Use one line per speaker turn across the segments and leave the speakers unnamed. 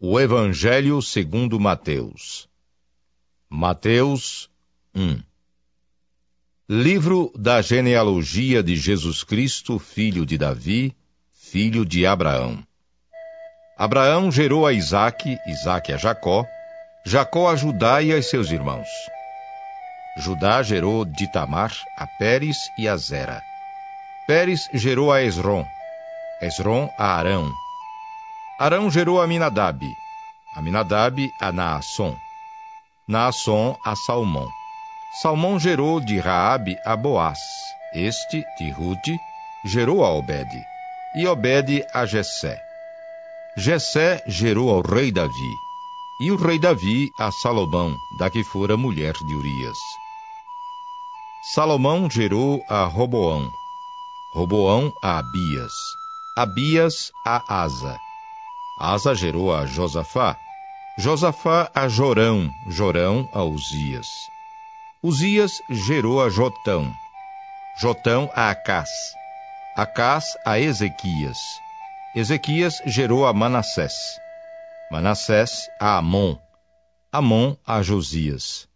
O Evangelho segundo Mateus. Mateus 1. Livro da genealogia de Jesus Cristo, filho de Davi, filho de Abraão. Abraão gerou a Isaque, Isaque a Jacó, Jacó a Judá e a seus irmãos. Judá gerou de Tamar a Pérez e a Zera. Pérez gerou a Esrom, Esrom a Arão, Arão gerou Aminadab, Aminadab a Naasson, Naasson a Salmão. Salmão gerou de Raabe a Boaz, este, de Rude, gerou a Obed, e Obed a Jessé. Jessé gerou ao rei Davi, e o rei Davi a Salomão, da que fora mulher de Urias. Salomão gerou a Roboão, Roboão a Abias, Abias a Asa, Asa gerou a Josafá, Josafá a Jorão, Jorão a Uzias. Uzias gerou a Jotão, Jotão a Acás, Acás a Ezequias. Ezequias gerou a Manassés, Manassés a Amon, Amon a Josias.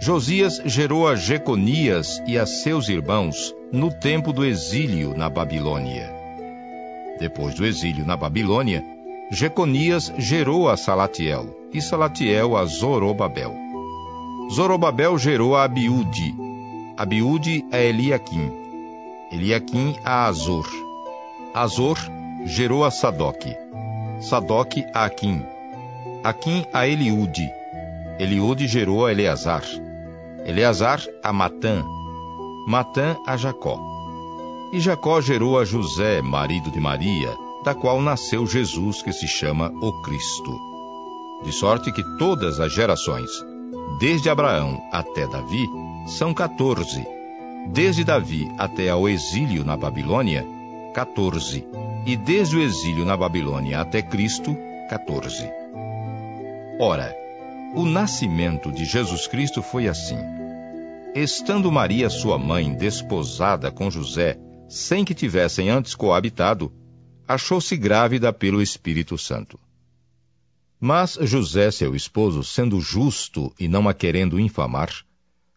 Josias gerou a Jeconias e a seus irmãos no tempo do exílio na Babilônia. Depois do exílio na Babilônia, Jeconias gerou a Salatiel, e Salatiel a Zorobabel. Zorobabel gerou a Abiúde, Abiúde a Eliaquim, Eliaquim a Azor. Azor gerou a Sadoque, Sadoque a Aquim, Aquim a Eliúde, Eliúde gerou a Eleazar, Eleazar a Matã, Matã a Jacó. E Jacó gerou a José, marido de Maria, da qual nasceu Jesus, que se chama o Cristo. De sorte que todas as gerações, desde Abraão até Davi, são quatorze. Desde Davi até ao exílio na Babilônia, quatorze. E desde o exílio na Babilônia até Cristo, quatorze. Ora, o nascimento de Jesus Cristo foi assim. Estando Maria, sua mãe, desposada com José, sem que tivessem antes coabitado, achou-se grávida pelo Espírito Santo. Mas José, seu esposo, sendo justo e não a querendo infamar,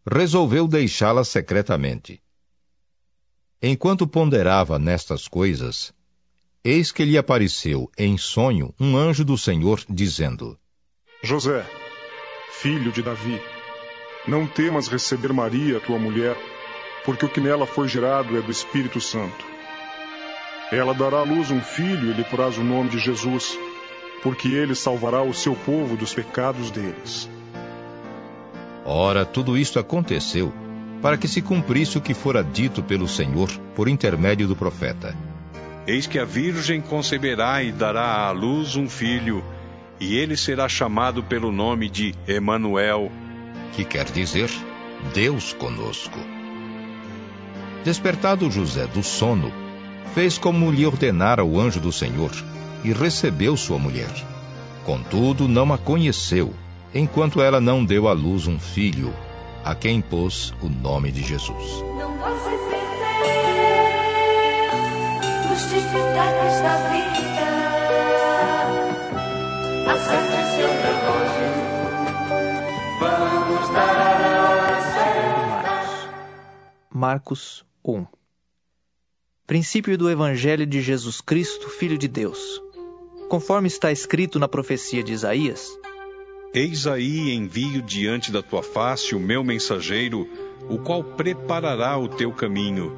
resolveu deixá-la secretamente. Enquanto ponderava nestas coisas, eis que lhe apareceu em sonho um anjo do Senhor, dizendo:
José, filho de Davi, não temas receber Maria, tua mulher, porque o que nela foi gerado é do Espírito Santo. Ela dará à luz um filho e lhe porás o nome de Jesus, porque ele salvará o seu povo dos pecados deles.
Ora, tudo isto aconteceu para que se cumprisse o que fora dito pelo Senhor por intermédio do profeta.
Eis que a Virgem conceberá e dará à luz um filho, e ele será chamado pelo nome de Emanuel,
que quer dizer Deus conosco. Despertado José do sono, fez como lhe ordenara o anjo do Senhor e recebeu sua mulher. Contudo, não a conheceu, enquanto ela não deu à luz um filho, a quem pôs o nome de Jesus. Não você justificado da vida, acerte seu relógio,
vamos dar a. Marcos 1 Princípio do Evangelho de Jesus Cristo, Filho de Deus. Conforme está escrito na profecia de Isaías:
Eis aí envio diante da tua face o meu mensageiro, o qual preparará o teu caminho.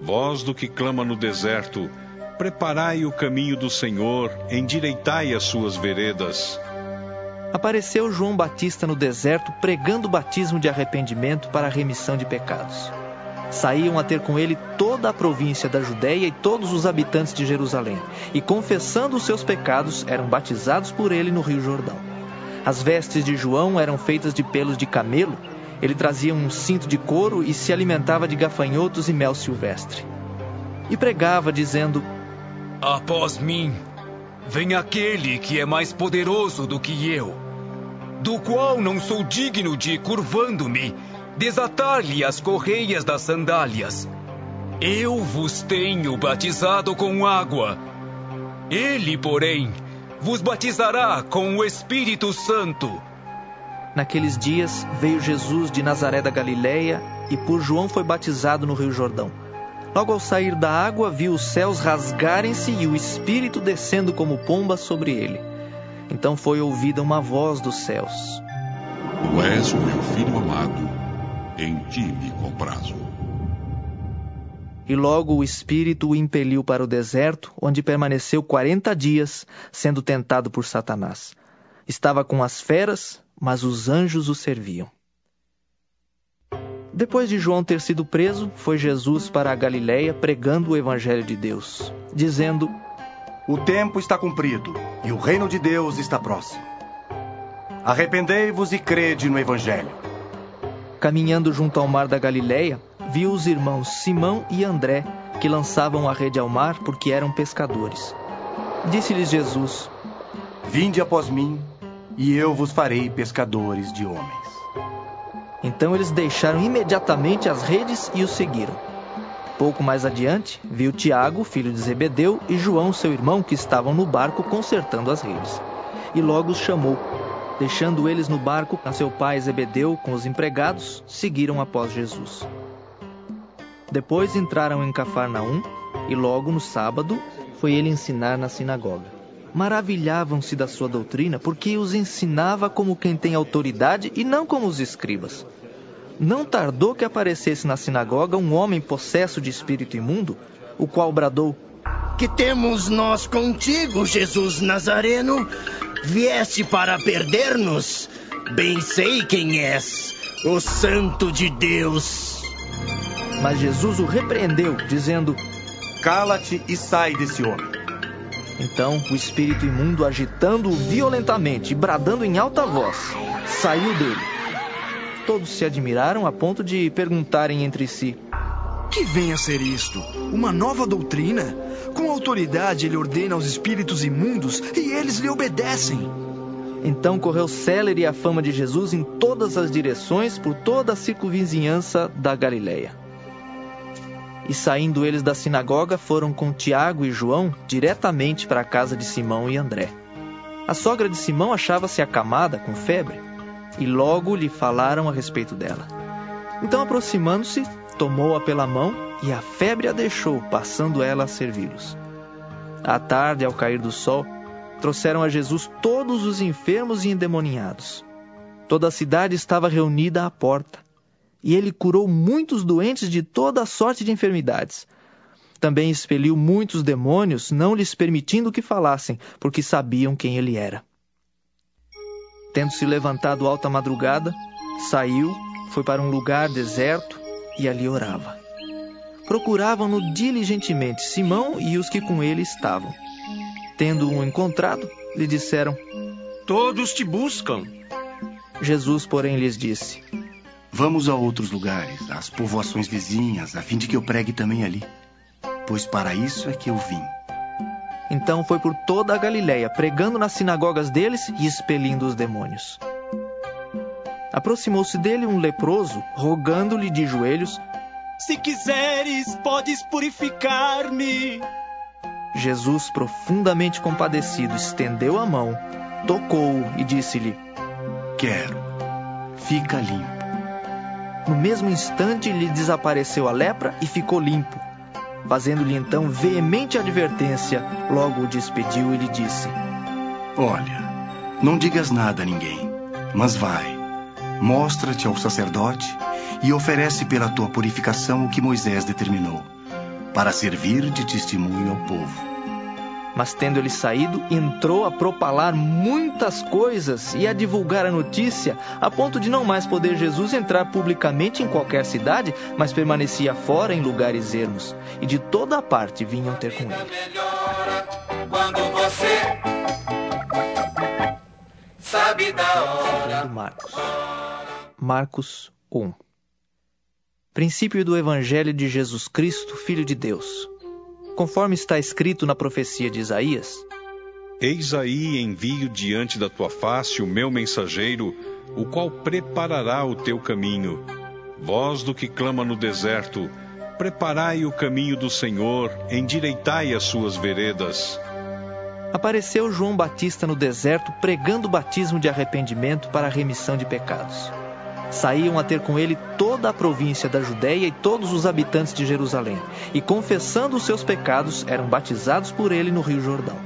Voz do que clama no deserto: Preparai o caminho do Senhor, endireitai as suas veredas.
Apareceu João Batista no deserto pregando o batismo de arrependimento para a remissão de pecados saíam a ter com ele toda a província da Judéia e todos os habitantes de Jerusalém, e confessando os seus pecados, eram batizados por ele no Rio Jordão. As vestes de João eram feitas de pelos de camelo, ele trazia um cinto de couro e se alimentava de gafanhotos e mel silvestre. E pregava, dizendo:
Após mim, vem aquele que é mais poderoso do que eu, do qual não sou digno de, curvando-me, desatar-lhe as correias das sandálias. Eu vos tenho batizado com água. Ele, porém, vos batizará com o Espírito Santo.
Naqueles dias veio Jesus de Nazaré da Galileia e por João foi batizado no Rio Jordão. Logo ao sair da água, viu os céus rasgarem-se e o Espírito descendo como pomba sobre ele. Então foi ouvida uma voz dos céus:
Tu és o meu filho amado, em ti me comprazo.
E logo o Espírito o impeliu para o deserto, onde permaneceu quarenta dias, sendo tentado por Satanás. Estava com as feras, mas os anjos o serviam. Depois de João ter sido preso, foi Jesus para a Galiléia pregando o evangelho de Deus, dizendo:
O tempo está cumprido e o reino de Deus está próximo. Arrependei-vos e crede no evangelho.
Caminhando junto ao mar da Galiléia, viu os irmãos Simão e André, que lançavam a rede ao mar porque eram pescadores. Disse-lhes Jesus:
Vinde após mim, e eu vos farei pescadores de homens.
Então eles deixaram imediatamente as redes e o seguiram. Pouco mais adiante, viu Tiago, filho de Zebedeu, e João, seu irmão, que estavam no barco consertando as redes. E logo os chamou. Deixando eles no barco, a seu pai Zebedeu com os empregados, seguiram após Jesus. Depois entraram em Cafarnaum e logo no sábado foi ele ensinar na sinagoga. Maravilhavam-se da sua doutrina porque os ensinava como quem tem autoridade e não como os escribas. Não tardou que aparecesse na sinagoga um homem possesso de espírito imundo, o qual bradou:
Que temos nós contigo, Jesus Nazareno? Vieste para perder-nos? Bem sei quem és, o Santo de Deus.
Mas Jesus o repreendeu, dizendo:
Cala-te e sai desse homem.
Então o espírito imundo, agitando-o violentamente e bradando em alta voz, saiu dele. Todos se admiraram a ponto de perguntarem entre si:
Que vem a ser isto? Uma nova doutrina? Com autoridade ele ordena aos espíritos imundos e eles lhe obedecem.
Então correu célere a fama de Jesus em todas as direções por toda a circunvizinhança da Galileia. E saindo eles da sinagoga, foram com Tiago e João diretamente para a casa de Simão e André. A sogra de Simão achava-se acamada com febre, e logo lhe falaram a respeito dela. Então, aproximando-se, tomou-a pela mão e a febre a deixou, passando ela a servi-los. À tarde, ao cair do sol, trouxeram a Jesus todos os enfermos e endemoniados. Toda a cidade estava reunida à porta e ele curou muitos doentes de toda sorte de enfermidades. Também expeliu muitos demônios, não lhes permitindo que falassem, porque sabiam quem ele era. Tendo se levantado alta madrugada, saiu, foi para um lugar deserto e ali orava. Procuravam-no diligentemente Simão e os que com ele estavam. Tendo-o encontrado, lhe disseram:
Todos te buscam.
Jesus, porém, lhes disse:
Vamos a outros lugares, às povoações vizinhas, a fim de que eu pregue também ali. Pois para isso é que eu vim.
Então foi por toda a Galiléia, pregando nas sinagogas deles e expelindo os demônios. Aproximou-se dele um leproso, rogando-lhe de joelhos:
Se quiseres, podes purificar-me.
Jesus, profundamente compadecido, estendeu a mão, tocou-o e disse-lhe:
Quero, fica limpo.
No mesmo instante lhe desapareceu a lepra e ficou limpo. Fazendo-lhe então veemente advertência, logo o despediu e lhe disse:
Olha, não digas nada a ninguém, mas vai, mostra-te ao sacerdote e oferece pela tua purificação o que Moisés determinou, para servir de testemunho ao povo.
Mas tendo ele saído, entrou a propalar muitas coisas e a divulgar a notícia, a ponto de não mais poder Jesus entrar publicamente em qualquer cidade, mas permanecia fora em lugares ermos. E de toda a parte vinham ter com ele.
Quando você sabe da hora.
Marcos. Marcos 1. Princípio do Evangelho de Jesus Cristo, Filho de Deus conforme está escrito na profecia de Isaías:
Eis aí envio diante da tua face o meu mensageiro, o qual preparará o teu caminho. Vós do que clama no deserto, preparai o caminho do Senhor, endireitai as suas veredas.
Apareceu João Batista no deserto pregando o batismo de arrependimento para a remissão de pecados. Saíam a ter com ele toda a província da Judéia e todos os habitantes de Jerusalém, e confessando os seus pecados, eram batizados por ele no Rio Jordão.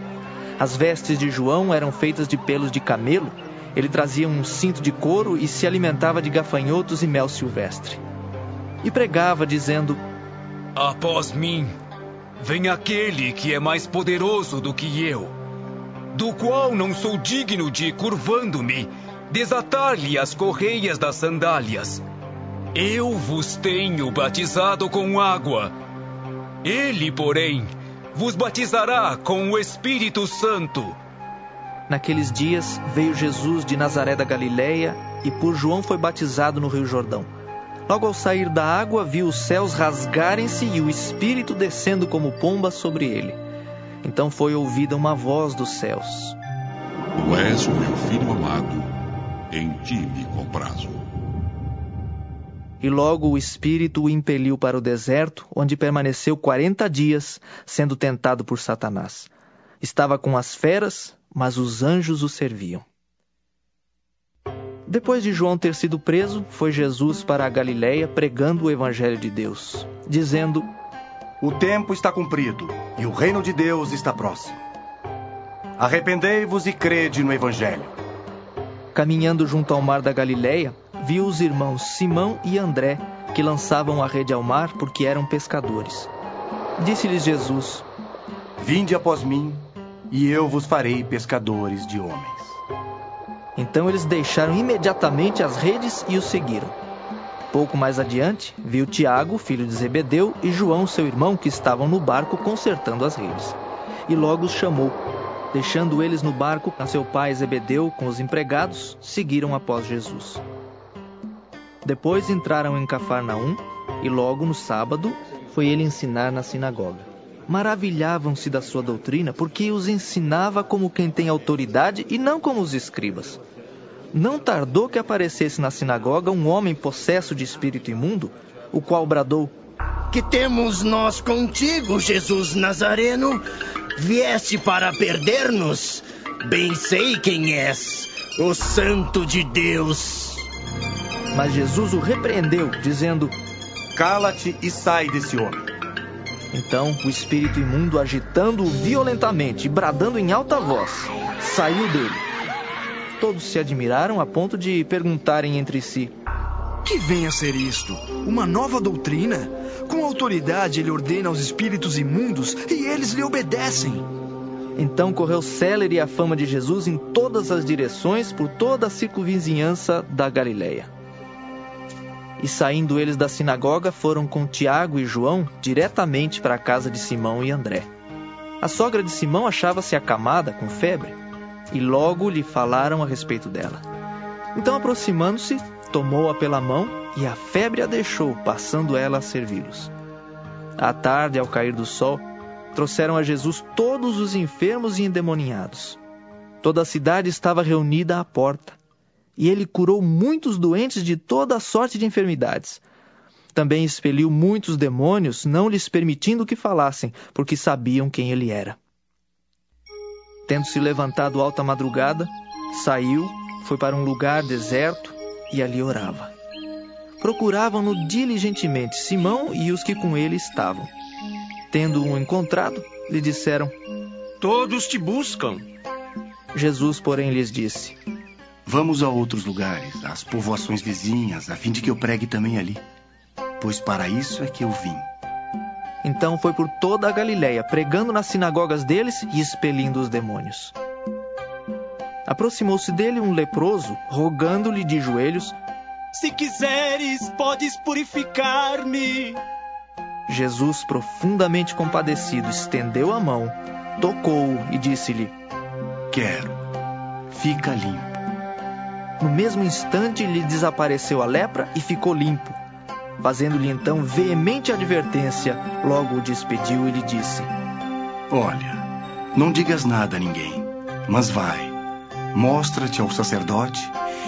As vestes de João eram feitas de pelos de camelo, ele trazia um cinto de couro e se alimentava de gafanhotos e mel silvestre. E pregava, dizendo:
Após mim, vem aquele que é mais poderoso do que eu, do qual não sou digno de, curvando-me, desatar-lhe as correias das sandálias. Eu vos tenho batizado com água. Ele, porém, vos batizará com o Espírito Santo.
Naqueles dias veio Jesus de Nazaré da Galileia e por João foi batizado no Rio Jordão. Logo ao sair da água, viu os céus rasgarem-se e o Espírito descendo como pomba sobre ele. Então foi ouvida uma voz dos céus:
Tu és o meu filho amado, em ti me comprazo.
E logo o Espírito o impeliu para o deserto, onde permaneceu quarenta dias, sendo tentado por Satanás. Estava com as feras, mas os anjos o serviam. Depois de João ter sido preso, foi Jesus para a Galiléia pregando o evangelho de Deus, dizendo:
O tempo está cumprido e o reino de Deus está próximo. Arrependei-vos e crede no evangelho.
Caminhando junto ao mar da Galiléia, viu os irmãos Simão e André, que lançavam a rede ao mar porque eram pescadores. Disse-lhes Jesus:
Vinde após mim, e eu vos farei pescadores de homens.
Então eles deixaram imediatamente as redes e o seguiram. Pouco mais adiante, viu Tiago, filho de Zebedeu, e João, seu irmão, que estavam no barco consertando as redes. E logo os chamou. Deixando eles no barco a seu pai Zebedeu com os empregados, seguiram após Jesus. Depois entraram em Cafarnaum e logo no sábado foi ele ensinar na sinagoga. Maravilhavam-se da sua doutrina porque os ensinava como quem tem autoridade e não como os escribas. Não tardou que aparecesse na sinagoga um homem possesso de espírito imundo, o qual bradou:
Que temos nós contigo, Jesus Nazareno? Vieste para perder-nos? Bem sei quem és, o Santo de Deus.
Mas Jesus o repreendeu, dizendo:
Cala-te e sai desse homem.
Então o espírito imundo, agitando-o violentamente e bradando em alta voz, saiu dele. Todos se admiraram a ponto de perguntarem entre si:
Que vem a ser isto? Uma nova doutrina? Com autoridade ele ordena aos espíritos imundos e eles lhe obedecem.
Então correu célere a fama de Jesus em todas as direções por toda a circunvizinhança da Galileia. E saindo eles da sinagoga, foram com Tiago e João diretamente para a casa de Simão e André. A sogra de Simão achava-se acamada com febre, e logo lhe falaram a respeito dela. Então, aproximando-se, tomou-a pela mão e a febre a deixou, passando ela a servi-los. À tarde, ao cair do sol, trouxeram a Jesus todos os enfermos e endemoniados. Toda a cidade estava reunida à porta e ele curou muitos doentes de toda sorte de enfermidades. Também expeliu muitos demônios, não lhes permitindo que falassem, porque sabiam quem ele era. Tendo se levantado alta madrugada, saiu, foi para um lugar deserto e ali orava. Procuravam-no diligentemente Simão e os que com ele estavam. Tendo-o encontrado, lhe disseram:
Todos te buscam.
Jesus, porém, lhes disse:
Vamos a outros lugares, às povoações vizinhas, a fim de que eu pregue também ali. Pois para isso é que eu vim.
Então foi por toda a Galiléia, pregando nas sinagogas deles e expelindo os demônios. Aproximou-se dele um leproso, rogando-lhe de joelhos:
Se quiseres, podes purificar-me.
Jesus, profundamente compadecido, estendeu a mão, tocou-o e disse-lhe:
Quero, fica limpo.
No mesmo instante lhe desapareceu a lepra e ficou limpo. Fazendo-lhe então veemente advertência, logo o despediu e lhe disse:
Olha, não digas nada a ninguém, mas vai, mostra-te ao sacerdote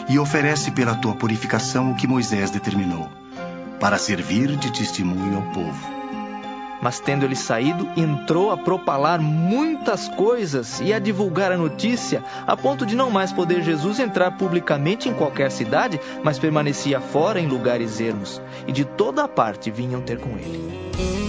e oferece pela tua purificação o que Moisés determinou, para servir de testemunho ao povo.
Mas tendo ele saído, entrou a propalar muitas coisas e a divulgar a notícia, a ponto de não mais poder Jesus entrar publicamente em qualquer cidade, mas permanecia fora em lugares ermos. E de toda a parte vinham ter com ele.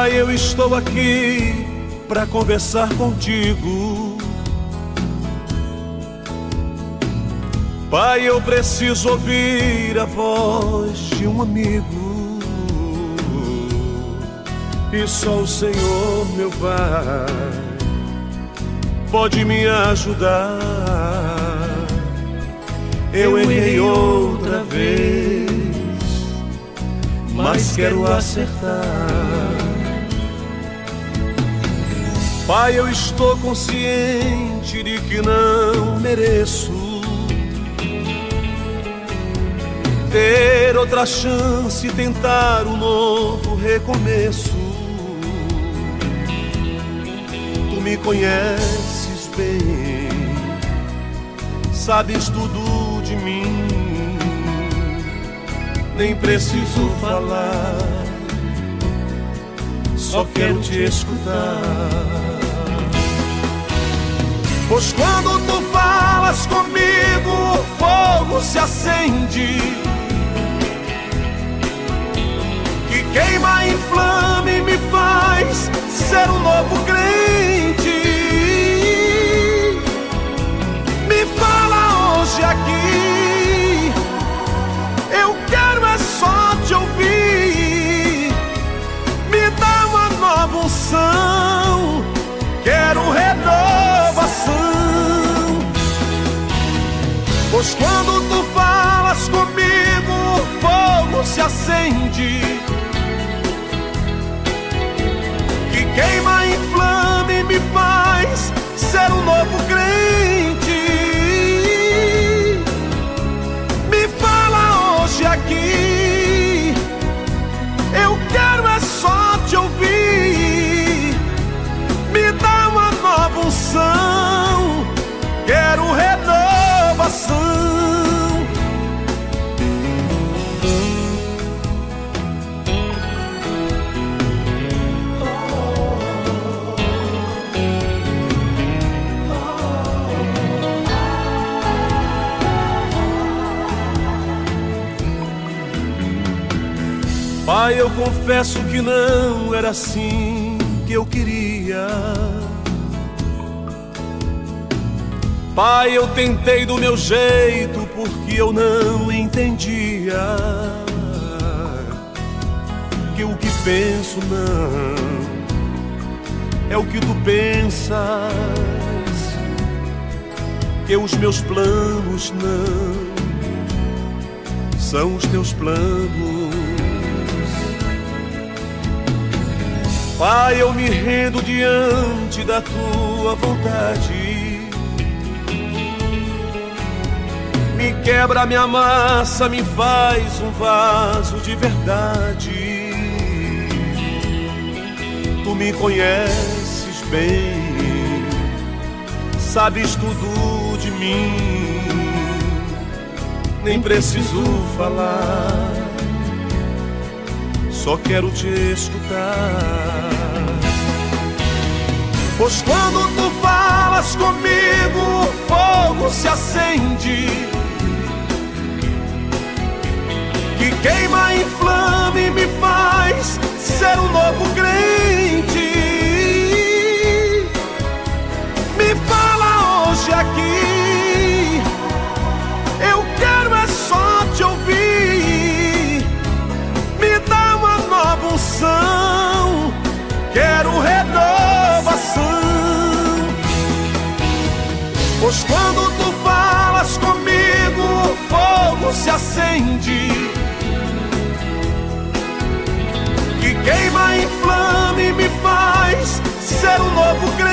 Pai, eu estou aqui para conversar contigo. Pai, eu preciso ouvir a voz de um amigo. E só o Senhor, meu Pai, pode me ajudar. Eu errei outra vez, mas quero acertar. Pai, eu estou consciente de que não mereço ter outra chance e tentar um novo recomeço. Tu me conheces bem, sabes tudo de mim, nem preciso falar, só quero te escutar. Pois quando tu falas comigo, o fogo se acende. Que queima, inflama e me faz ser um novo crente. Me fala hoje aqui. Se confesso que não era assim que eu queria. Pai, eu tentei do meu jeito porque eu não entendia que o que penso não é o que tu pensas, que os meus planos não são os teus planos. Pai, eu me rendo diante da tua vontade. Me quebra, me amassa, me faz um vaso de verdade. Tu me conheces bem, sabes tudo de mim. Nem preciso falar só quero te escutar. Pois quando tu falas comigo, o fogo se acende. Que queima, inflama e que queima, inflama e me faz ser um novo crente.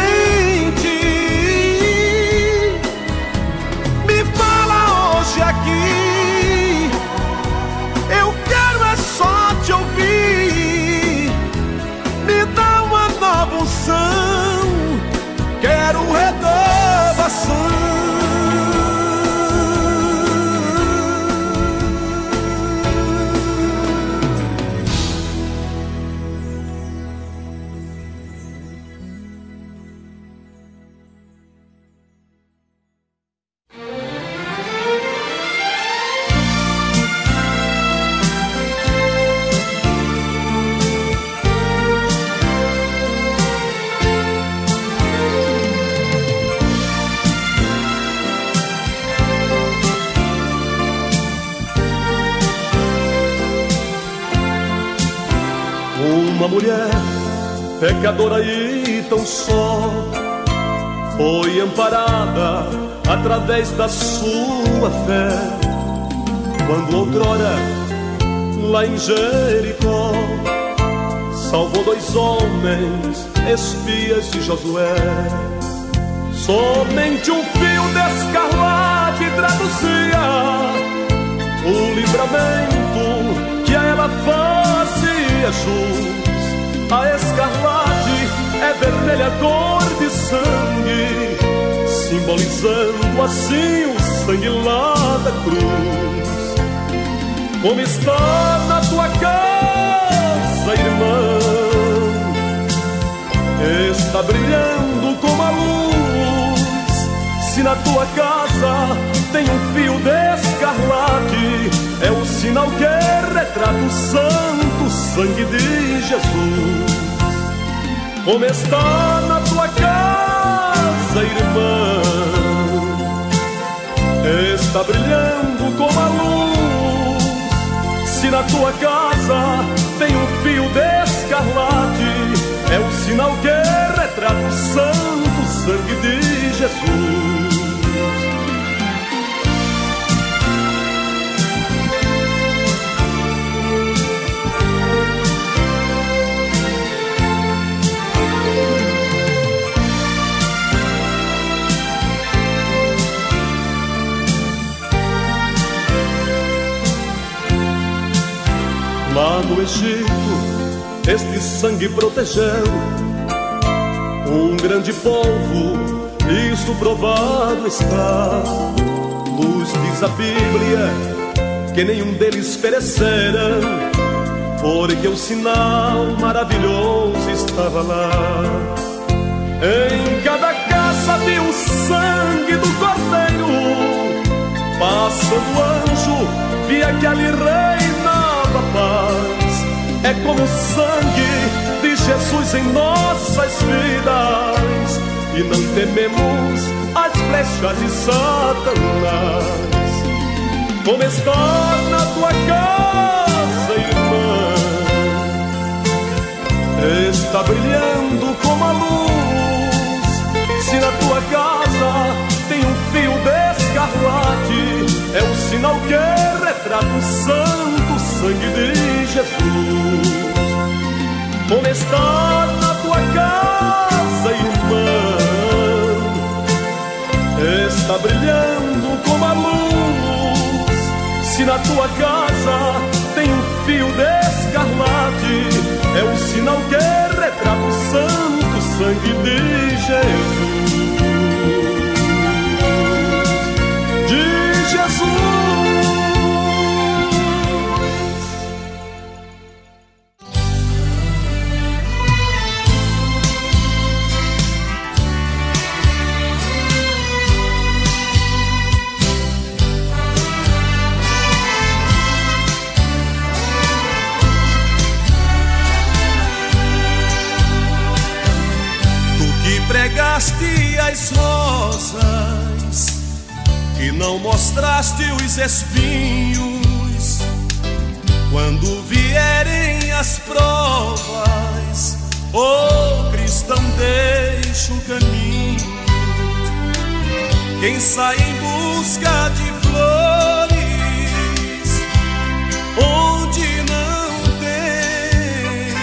Pecadora e tão só foi amparada através da sua fé. Quando outrora, lá em Jericó, salvou dois homens, espias de Josué. Somente um fio de escarlate traduzia o livramento que a ela fazia jus. A escarlate é vermelha cor de sangue, simbolizando assim o sangue lá da cruz. Como está na tua casa, irmão? Está brilhando como a luz. Se na tua casa tem um fio de escarlate, é o sinal que retrata o santo sangue de Jesus. Como está na tua casa, irmão? Está brilhando como a luz. Se na tua casa tem um fio de escarlate, é o sinal que retrata o santo sangue de Jesus. Lá no Egito, este sangue protegeu um grande povo, isso provado está. Nos diz a Bíblia que nenhum deles perecera, porque o sinal maravilhoso estava lá. Em cada casa viu o sangue do cordeiro, passando anjo, via que ali reinava paz. É como o sangue de Jesus em nossas vidas, e não tememos as flechas de Satanás. Como está na tua casa, irmã? Está brilhando como a luz. Se na tua casa tem um fio de escarlate, é o sinal que retrata o santo sangue de Jesus. Está na tua casa, irmã? Está brilhando como a luz. Se na tua casa tem um fio de escarlate, é o sinal que retrata o santo sangue de Jesus. As rosas e não mostraste os espinhos quando vierem as provas. Oh, cristão, deixa o caminho. Quem sai em busca de flores onde não tem,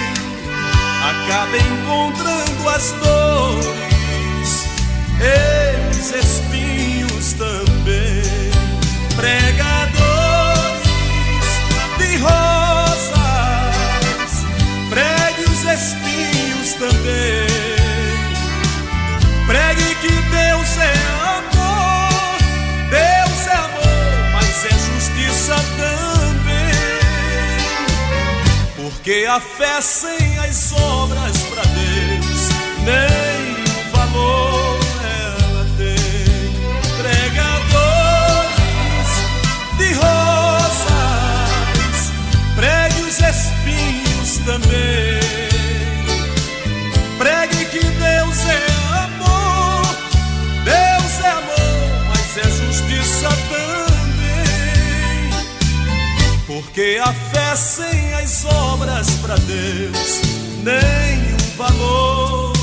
acaba encontrando as dores, eles espinhos também, pregadores de rosas, pregue os espinhos também. Pregue que Deus é amor, Deus é amor, mas é justiça também. Porque a fé sem as obras também. Pregue que Deus é amor, Deus é amor, mas é justiça também. Porque a fé sem as obras para Deus nem um valor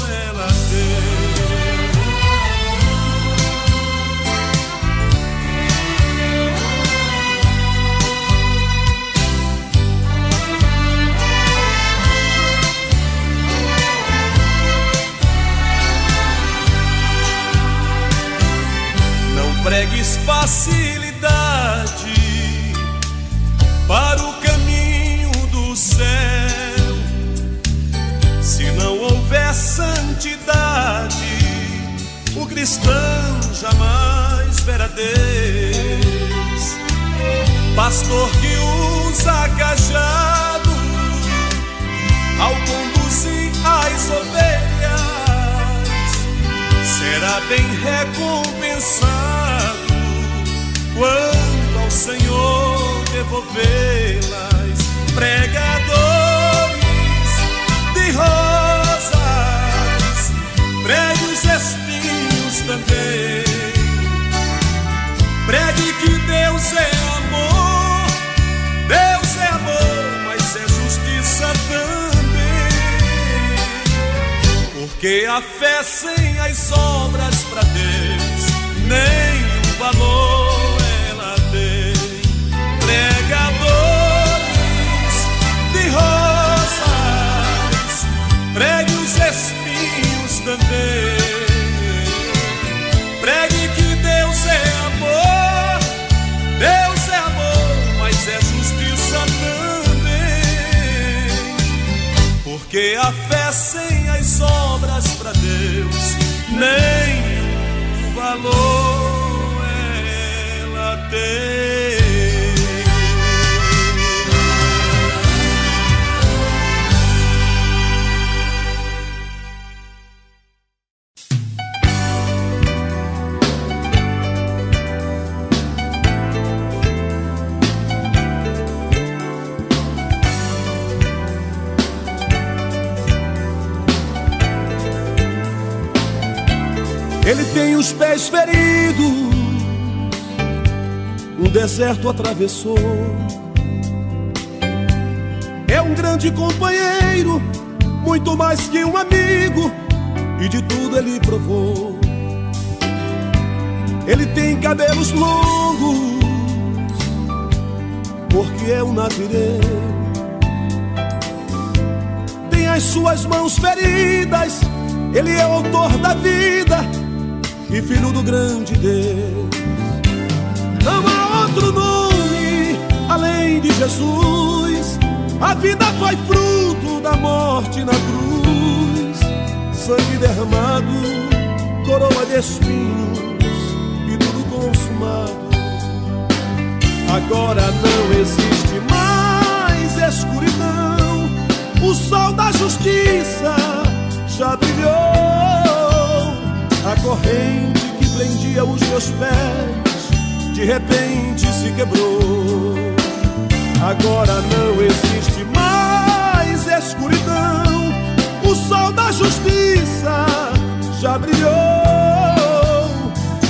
Não pregues facilidade para o caminho do céu. Se não houver santidade, o cristão jamais verá Deus. Pastor que usa cajado ao conduzir as ovelhas será bem recompensado quando ao Senhor devolvê-las. Pregadores de rosas, pregue os espinhos também. Pregue que Deus é amor, Porque a fé sem as obras para Deus nem o valor ela tem. Pregadores de rosas, pregue os espinhos também. Pregue que Deus é amor, Deus é amor, mas é justiça também. Porque a fé sem as obras para Deus nem valor ela tem. Ele tem os pés feridos, um deserto atravessou. É um grande companheiro, muito mais que um amigo, e de tudo ele provou. Ele tem cabelos longos, porque é um nazireu. Tem as suas mãos feridas, ele é autor da vida e filho do grande Deus. Não há outro nome além de Jesus. A vida foi fruto da morte na cruz, sangue derramado, coroa de espinhos e tudo consumado. Agora não existe mais escuridão, o sol da justiça já brilhou. A corrente que prendia os meus pés, de repente se quebrou. Agora não existe mais escuridão, o sol da justiça já brilhou.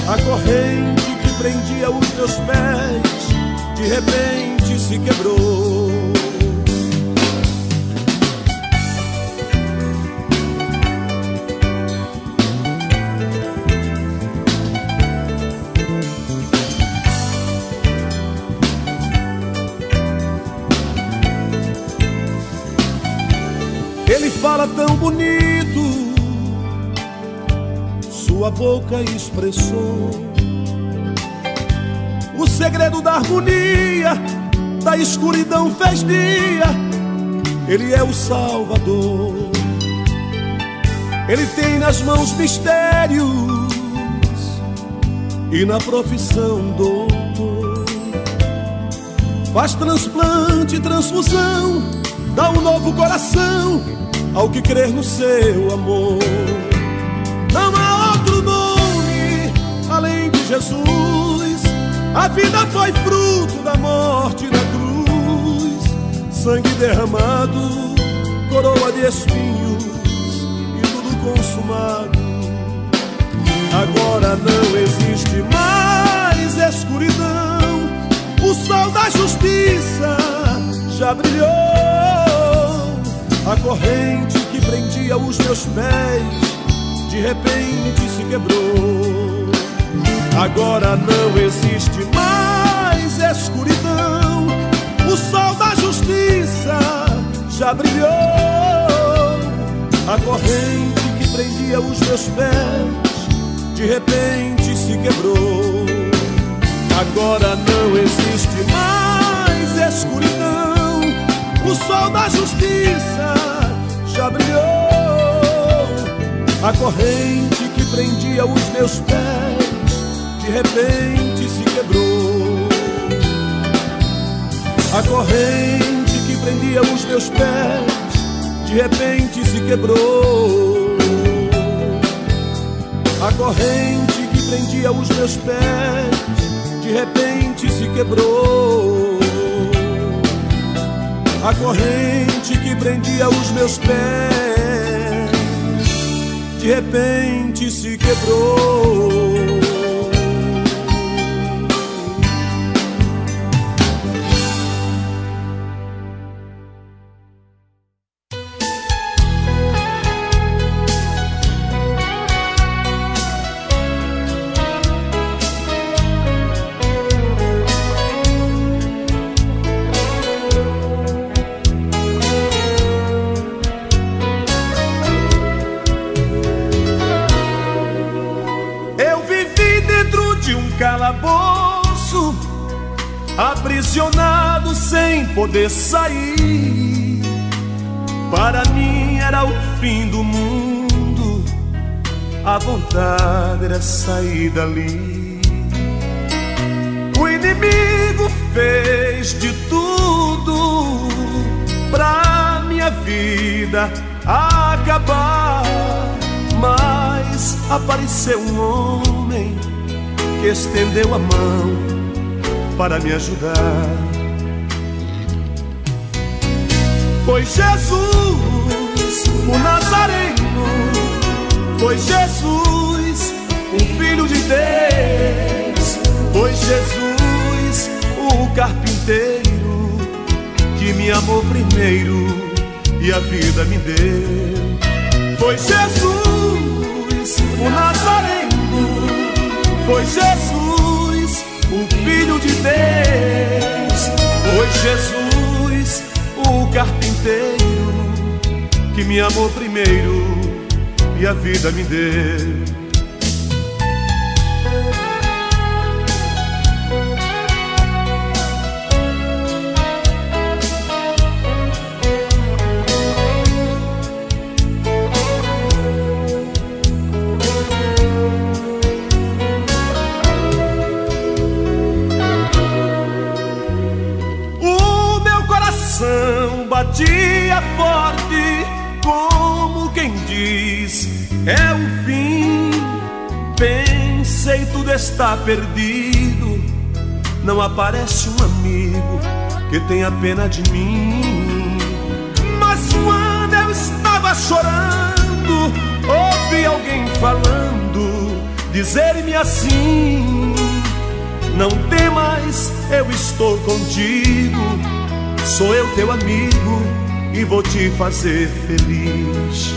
A corrente que prendia os meus pés, de repente se quebrou. Boca expressou. O segredo da harmonia, da escuridão fez dia, ele é o Salvador. Ele tem nas mãos mistérios e na profissão doutor. Faz transplante, transfusão, dá um novo coração ao que crer no seu amor. Jesus. A vida foi fruto da morte na cruz, sangue derramado, coroa de espinhos e tudo consumado. Agora não existe mais escuridão, o sol da justiça já brilhou. A corrente que prendia os meus pés de repente se quebrou. Agora não existe mais escuridão, o sol da justiça já brilhou. A corrente que prendia os meus pés de repente se quebrou. Agora não existe mais escuridão, o sol da justiça já brilhou. A corrente que prendia os meus pés repente se quebrou. A corrente que prendia os meus pés de repente se quebrou. A corrente que prendia os meus pés de repente se quebrou. A corrente que prendia os meus pés de repente se quebrou. Aprisionado sem poder sair. Para mim era o fim do mundo, a vontade era sair dali. O inimigo fez de tudo pra minha vida acabar. Mas apareceu um homem que estendeu a mão para me ajudar. Foi Jesus, o Nazareno. Foi Jesus, o Filho de Deus. Foi Jesus, o carpinteiro, que me amou primeiro e a vida me deu. Foi Jesus, o Nazareno. Foi Jesus, Filho de Deus. Foi Jesus, o carpinteiro, que me amou primeiro e a vida me deu. Batia forte, como quem diz: é o fim. Pensei, tudo está perdido. Não aparece um amigo que tenha pena de mim. Mas quando eu estava chorando, ouvi alguém falando, dizer-me assim: Não temas, eu estou contigo. Sou eu teu amigo e vou te fazer feliz.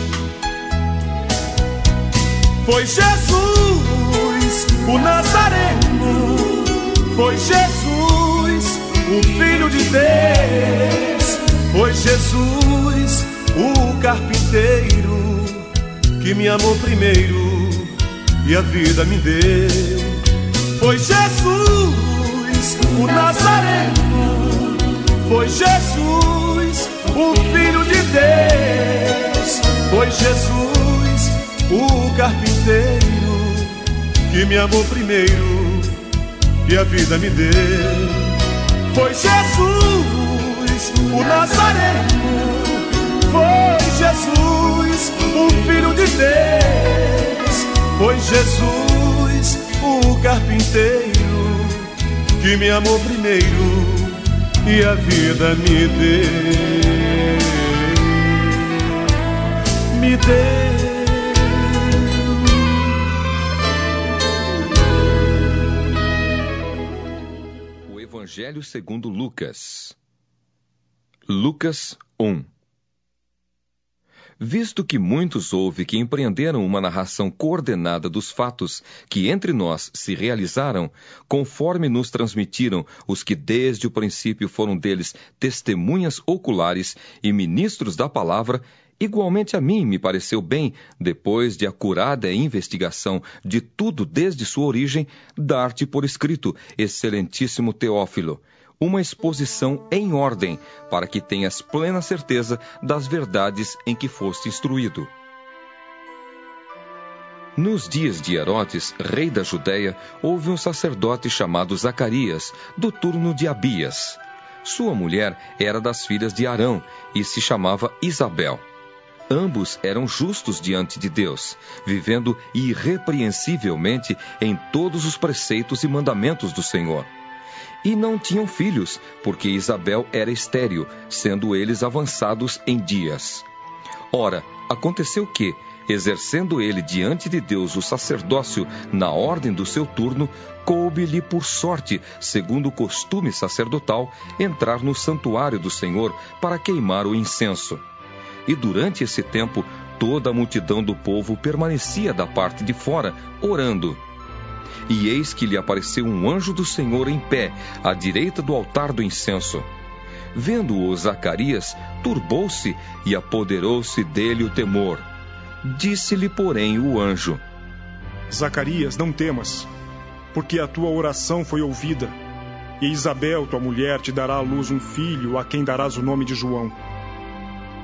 Foi Jesus, o Nazareno. Foi Jesus, o Filho de Deus. Foi Jesus, o carpinteiro, que me amou primeiro e a vida me deu. Foi Jesus, o Nazareno, foi Jesus, o Filho de Deus, foi Jesus, o carpinteiro que me amou primeiro e a vida me deu. Foi Jesus, o Nazareno, foi Jesus, o Filho de Deus, foi Jesus, o carpinteiro, que me amou primeiro e a vida me deu. Me deu.
O Evangelho segundo Lucas. Lucas 1 Visto que muitos houve que empreenderam uma narração coordenada dos fatos que entre nós se realizaram, conforme nos transmitiram os que desde o princípio foram deles testemunhas oculares e ministros da palavra, Igualmente a mim me pareceu bem, depois de acurada investigação de tudo desde sua origem, dar-te por escrito, excelentíssimo Teófilo, uma exposição em ordem, para que tenhas plena certeza das verdades em que foste instruído. Nos dias de Herodes, rei da Judéia, houve um sacerdote chamado Zacarias, do turno de Abias. Sua mulher era das filhas de Arão e se chamava Isabel. Ambos eram justos diante de Deus, vivendo irrepreensivelmente em todos os preceitos e mandamentos do Senhor. E não tinham filhos, porque Isabel era estéril, sendo eles avançados em dias. Ora, aconteceu que, exercendo ele diante de Deus o sacerdócio na ordem do seu turno, coube-lhe por sorte, segundo o costume sacerdotal, entrar no santuário do Senhor para queimar o incenso. E durante esse tempo, toda a multidão do povo permanecia da parte de fora, orando. E eis que lhe apareceu um anjo do Senhor em pé, à direita do altar do incenso. Vendo-o Zacarias, turbou-se e apoderou-se dele o temor. Disse-lhe, porém, o anjo:
Zacarias, não temas, porque a tua oração foi ouvida. E Isabel, tua mulher, te dará à luz um filho, a quem darás o nome de João.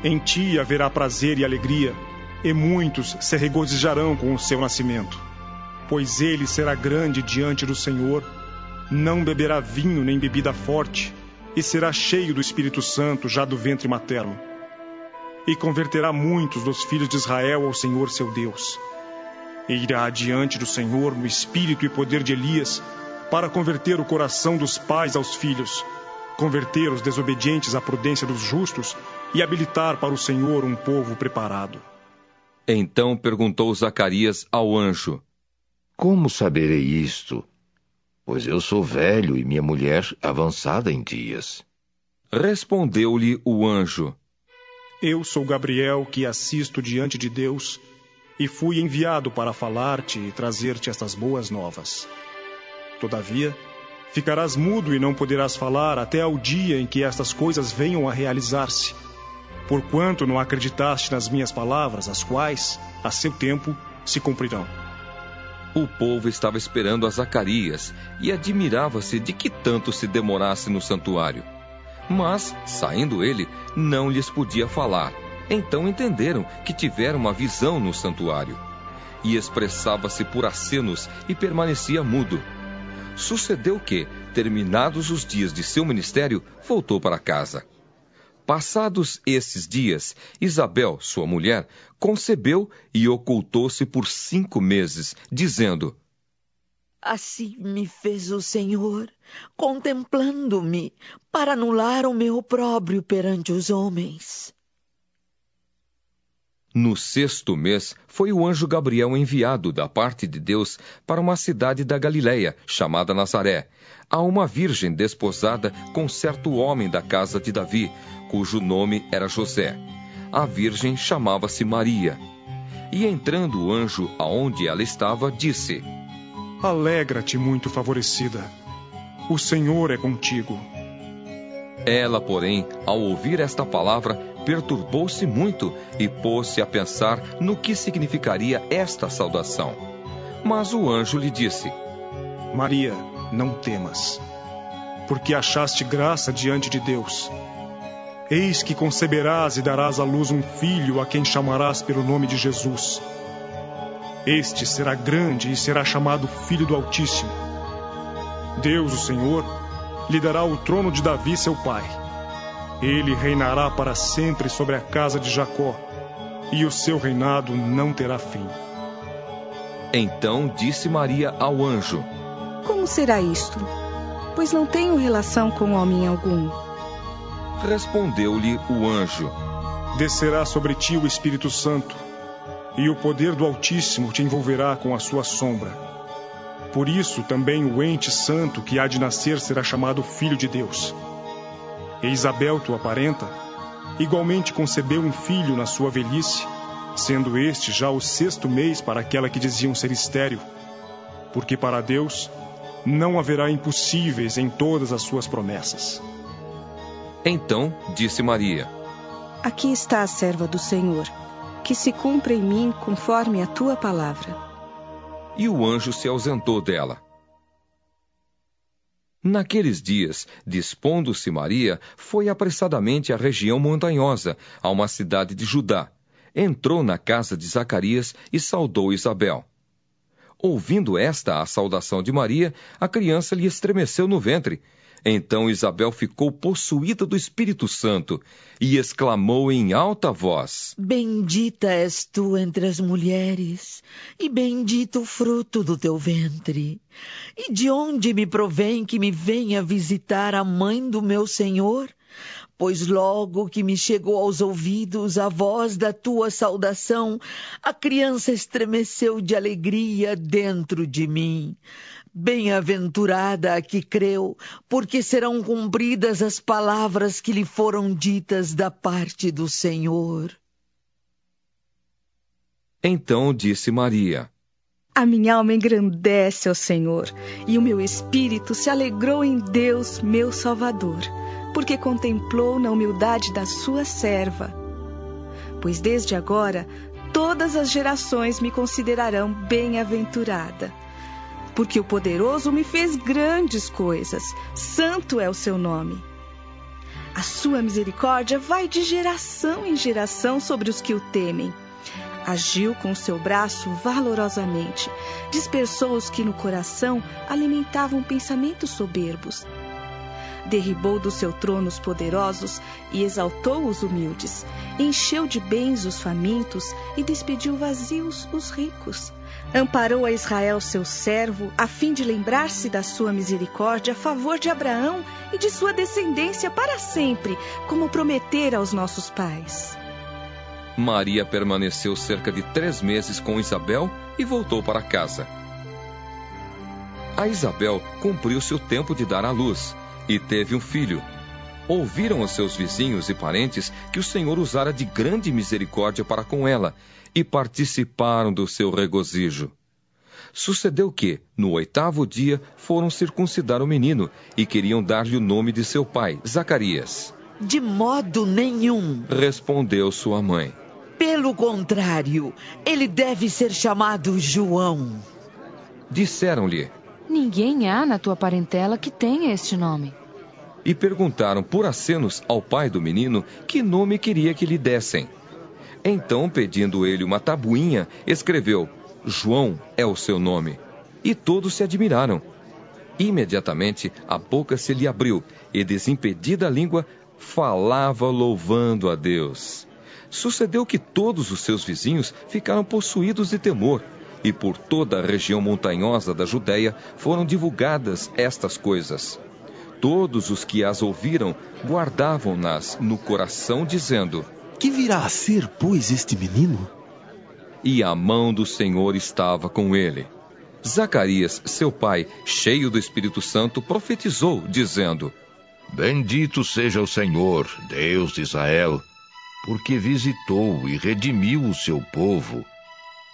Em ti haverá prazer e alegria, e muitos se regozijarão com o seu nascimento. Pois ele será grande diante do Senhor, não beberá vinho nem bebida forte, e será cheio do Espírito Santo já do ventre materno. E converterá muitos dos filhos de Israel ao Senhor seu Deus. E irá adiante do Senhor no espírito e poder de Elias, para converter o coração dos pais aos filhos, converter os desobedientes à prudência dos justos e habilitar para o Senhor um povo preparado.
Então perguntou Zacarias ao anjo:
Como saberei isto? Pois eu sou velho e minha mulher avançada em dias.
Respondeu-lhe o anjo:
Eu sou Gabriel que assisto diante de Deus e fui enviado para falar-te e trazer-te estas boas novas. Todavia, ficarás mudo e não poderás falar até ao dia em que estas coisas venham a realizar-se porquanto não acreditaste nas minhas palavras, as quais, a seu tempo, se cumprirão.
O povo estava esperando a Zacarias e admirava-se de que tanto se demorasse no santuário. Mas, saindo ele, não lhes podia falar. Então entenderam que tivera uma visão no santuário. E expressava-se por acenos e permanecia mudo. Sucedeu que, terminados os dias de seu ministério, voltou para casa. Passados esses dias, Isabel, sua mulher, concebeu e ocultou-se por cinco meses, dizendo:
Assim me fez o Senhor, contemplando-me, para anular o meu opróbrio perante os homens.
No sexto mês, foi o anjo Gabriel enviado da parte de Deus para uma cidade da Galiléia, chamada Nazaré, a uma virgem desposada com certo homem da casa de Davi, cujo nome era José. A virgem chamava-se Maria. E entrando o anjo aonde ela estava, disse:
Alegra-te, muito favorecida. O Senhor é contigo.
Ela, porém, ao ouvir esta palavra, perturbou-se muito e pôs-se a pensar no que significaria esta saudação. Mas o anjo lhe disse:
Maria, não temas, porque achaste graça diante de Deus. Eis que conceberás e darás à luz um filho a quem chamarás pelo nome de Jesus. Este será grande e será chamado Filho do Altíssimo. Deus, o Senhor, lhe dará o trono de Davi, seu pai. Ele reinará para sempre sobre a casa de Jacó, e o seu reinado não terá fim.
Então disse Maria ao anjo:
Como será isto? Pois não tenho relação com homem algum.
Respondeu-lhe o anjo:
Descerá sobre ti o Espírito Santo, e o poder do Altíssimo te envolverá com a sua sombra. Por isso também o ente santo que há de nascer será chamado Filho de Deus. E Isabel, tua parenta, igualmente concebeu um filho na sua velhice, sendo este já o sexto mês para aquela que diziam ser estéril, porque para Deus não haverá impossíveis em todas as suas promessas.
Então disse Maria:
Aqui está a serva do Senhor, que se cumpra em mim conforme a tua palavra.
E o anjo se ausentou dela. Naqueles dias, dispondo-se Maria, foi apressadamente à região montanhosa, a uma cidade de Judá. Entrou na casa de Zacarias e saudou Isabel. Ouvindo esta a saudação de Maria, a criança lhe estremeceu no ventre. Então Isabel ficou possuída do Espírito Santo e exclamou em alta voz:
Bendita és tu entre as mulheres, e bendito o fruto do teu ventre. E de onde me provém que me venha visitar a mãe do meu Senhor? Pois logo que me chegou aos ouvidos a voz da tua saudação, a criança estremeceu de alegria dentro de mim. Bem-aventurada a que creu, porque serão cumpridas as palavras que lhe foram ditas da parte do Senhor.
Então disse Maria:
A minha alma engrandece ao Senhor, e o meu espírito se alegrou em Deus, meu Salvador, porque contemplou na humildade da sua serva. Pois desde agora todas as gerações me considerarão bem-aventurada porque o poderoso me fez grandes coisas. Santo é o seu nome. A sua misericórdia vai de geração em geração sobre os que o temem. Agiu com seu braço valorosamente, dispersou os que no coração alimentavam pensamentos soberbos. Derribou do seu trono os poderosos e exaltou os humildes. Encheu de bens os famintos e despediu vazios os ricos amparou a Israel, seu servo, a fim de lembrar-se da sua misericórdia a favor de Abraão e de sua descendência para sempre, como prometera aos nossos pais.
Maria permaneceu cerca de três meses com Isabel e voltou para casa. A Isabel cumpriu seu tempo de dar à luz e teve um filho. Ouviram os seus vizinhos e parentes que o Senhor usara de grande misericórdia para com ela e participaram do seu regozijo. Sucedeu que, no oitavo dia, foram circuncidar o menino e queriam dar-lhe o nome de seu pai, Zacarias.
De modo nenhum,
respondeu sua mãe.
Pelo contrário, ele deve ser chamado João.
Disseram-lhe:
Ninguém há na tua parentela que tenha este nome.
E perguntaram por acenos ao pai do menino que nome queria que lhe dessem. Então, pedindo ele uma tabuinha, escreveu: João é o seu nome. E todos se admiraram. Imediatamente a boca se lhe abriu e, desimpedida a língua, falava louvando a Deus. Sucedeu que todos os seus vizinhos ficaram possuídos de temor, e por toda a região montanhosa da Judéia foram divulgadas estas coisas. Todos os que as ouviram guardavam-nas no coração, dizendo:
que virá a ser, pois, este menino?
E a mão do Senhor estava com ele. Zacarias, seu pai, cheio do Espírito Santo, profetizou, dizendo:
Bendito seja o Senhor, Deus de Israel, porque visitou e redimiu o seu povo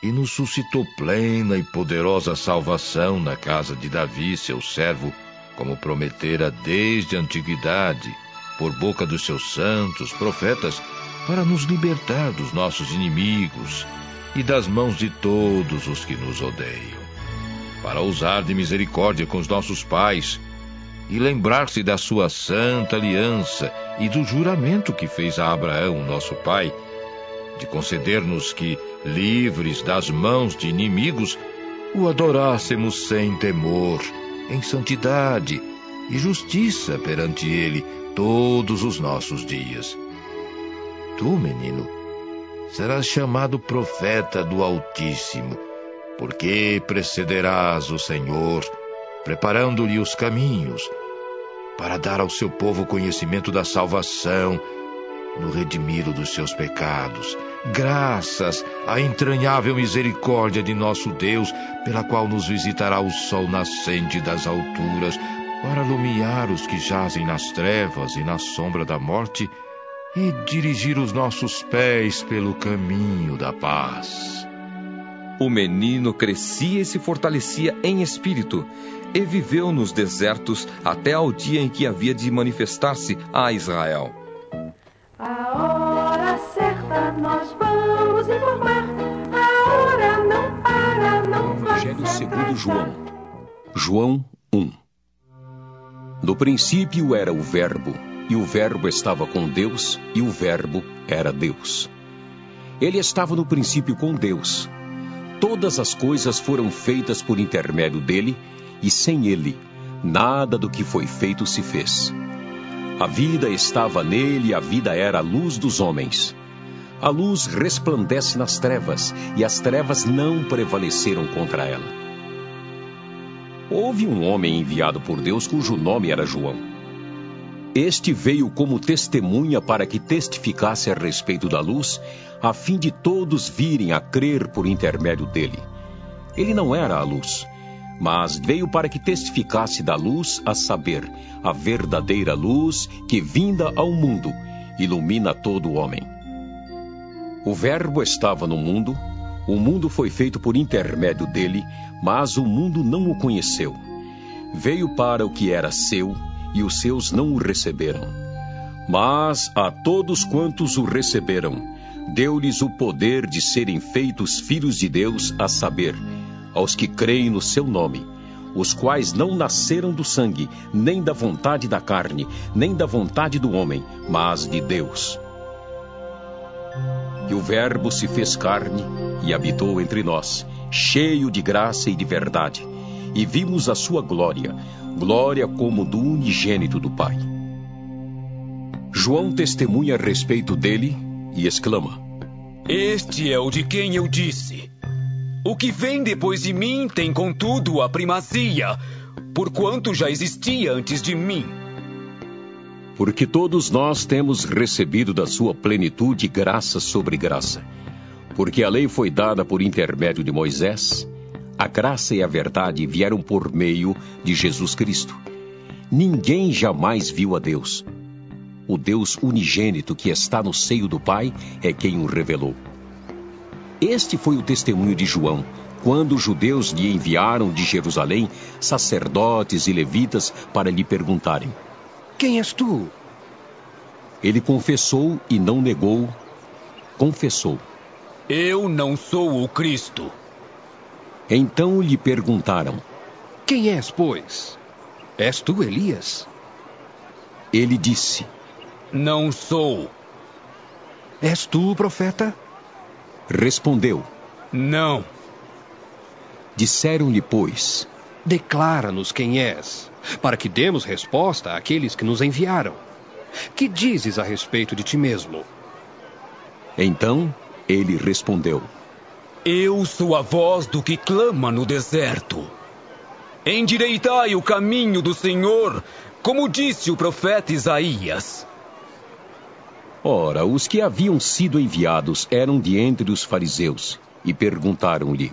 e nos suscitou plena e poderosa salvação na casa de Davi, seu servo, como prometera desde a antiguidade, por boca dos seus santos profetas
para nos libertar dos nossos inimigos e das mãos de todos os que nos odeiam, para usar de misericórdia com os nossos pais e lembrar-se da sua santa aliança e do juramento que fez a Abraão, nosso pai, de conceder-nos que, livres das mãos de inimigos, o adorássemos sem temor, em santidade e justiça perante ele todos os nossos dias. Tu, menino, serás chamado profeta do Altíssimo, porque precederás o Senhor, preparando-lhe os caminhos, para dar ao seu povo conhecimento da salvação, no redimiro dos seus pecados, graças à entranhável misericórdia de nosso Deus, pela qual nos visitará o sol nascente das alturas, para iluminar os que jazem nas trevas e na sombra da morte, e dirigir os nossos pés pelo caminho da paz.
O menino crescia e se fortalecia em espírito, e viveu nos desertos até ao dia em que havia de manifestar-se a Israel.
João. João 1. No princípio era o Verbo, e o Verbo estava com Deus, e o Verbo era Deus. Ele estava no princípio com Deus. Todas as coisas foram feitas por intermédio dele, e sem ele, nada do que foi feito se fez. A vida estava nele, e a vida era a luz dos homens. A luz resplandece nas trevas, e as trevas não prevaleceram contra ela. Houve um homem enviado por Deus cujo nome era João. Este veio como testemunha para que testificasse a respeito da luz, a fim de todos virem a crer por intermédio dele. Ele não era a luz, mas veio para que testificasse da luz, a saber, a verdadeira luz que, vinda ao mundo, ilumina todo o homem. O Verbo estava no mundo, o mundo foi feito por intermédio dele, mas o mundo não o conheceu. Veio para o que era seu, e os seus não o receberam. Mas a todos quantos o receberam, deu-lhes o poder de serem feitos filhos de Deus, a saber, aos que creem no seu nome, os quais não nasceram do sangue, nem da vontade da carne, nem da vontade do homem, mas de Deus. E o Verbo se fez carne e habitou entre nós, cheio de graça e de verdade, e vimos a sua glória, glória como do unigênito do Pai. João testemunha a respeito dele e exclama:
Este é o de quem eu disse. O que vem depois de mim tem, contudo, a primazia, porquanto já existia antes de mim.
Porque todos nós temos recebido da sua plenitude graça sobre graça. Porque a lei foi dada por intermédio de Moisés a graça e a verdade vieram por meio de Jesus Cristo. Ninguém jamais viu a Deus. O Deus unigênito que está no seio do Pai é quem o revelou. Este foi o testemunho de João, quando os judeus lhe enviaram de Jerusalém sacerdotes e levitas para lhe perguntarem:
Quem és tu?
Ele confessou e não negou. Confessou:
Eu não sou o Cristo.
Então lhe perguntaram:
Quem és, pois? És tu Elias?
Ele disse:
Não sou.
És tu o profeta?
Respondeu:
Não.
Disseram-lhe, pois:
Declara-nos quem és, para que demos resposta àqueles que nos enviaram. Que dizes a respeito de ti mesmo?
Então ele respondeu:
eu sou a voz do que clama no deserto. Endireitai o caminho do Senhor, como disse o profeta Isaías.
Ora, os que haviam sido enviados eram de entre os fariseus e perguntaram-lhe: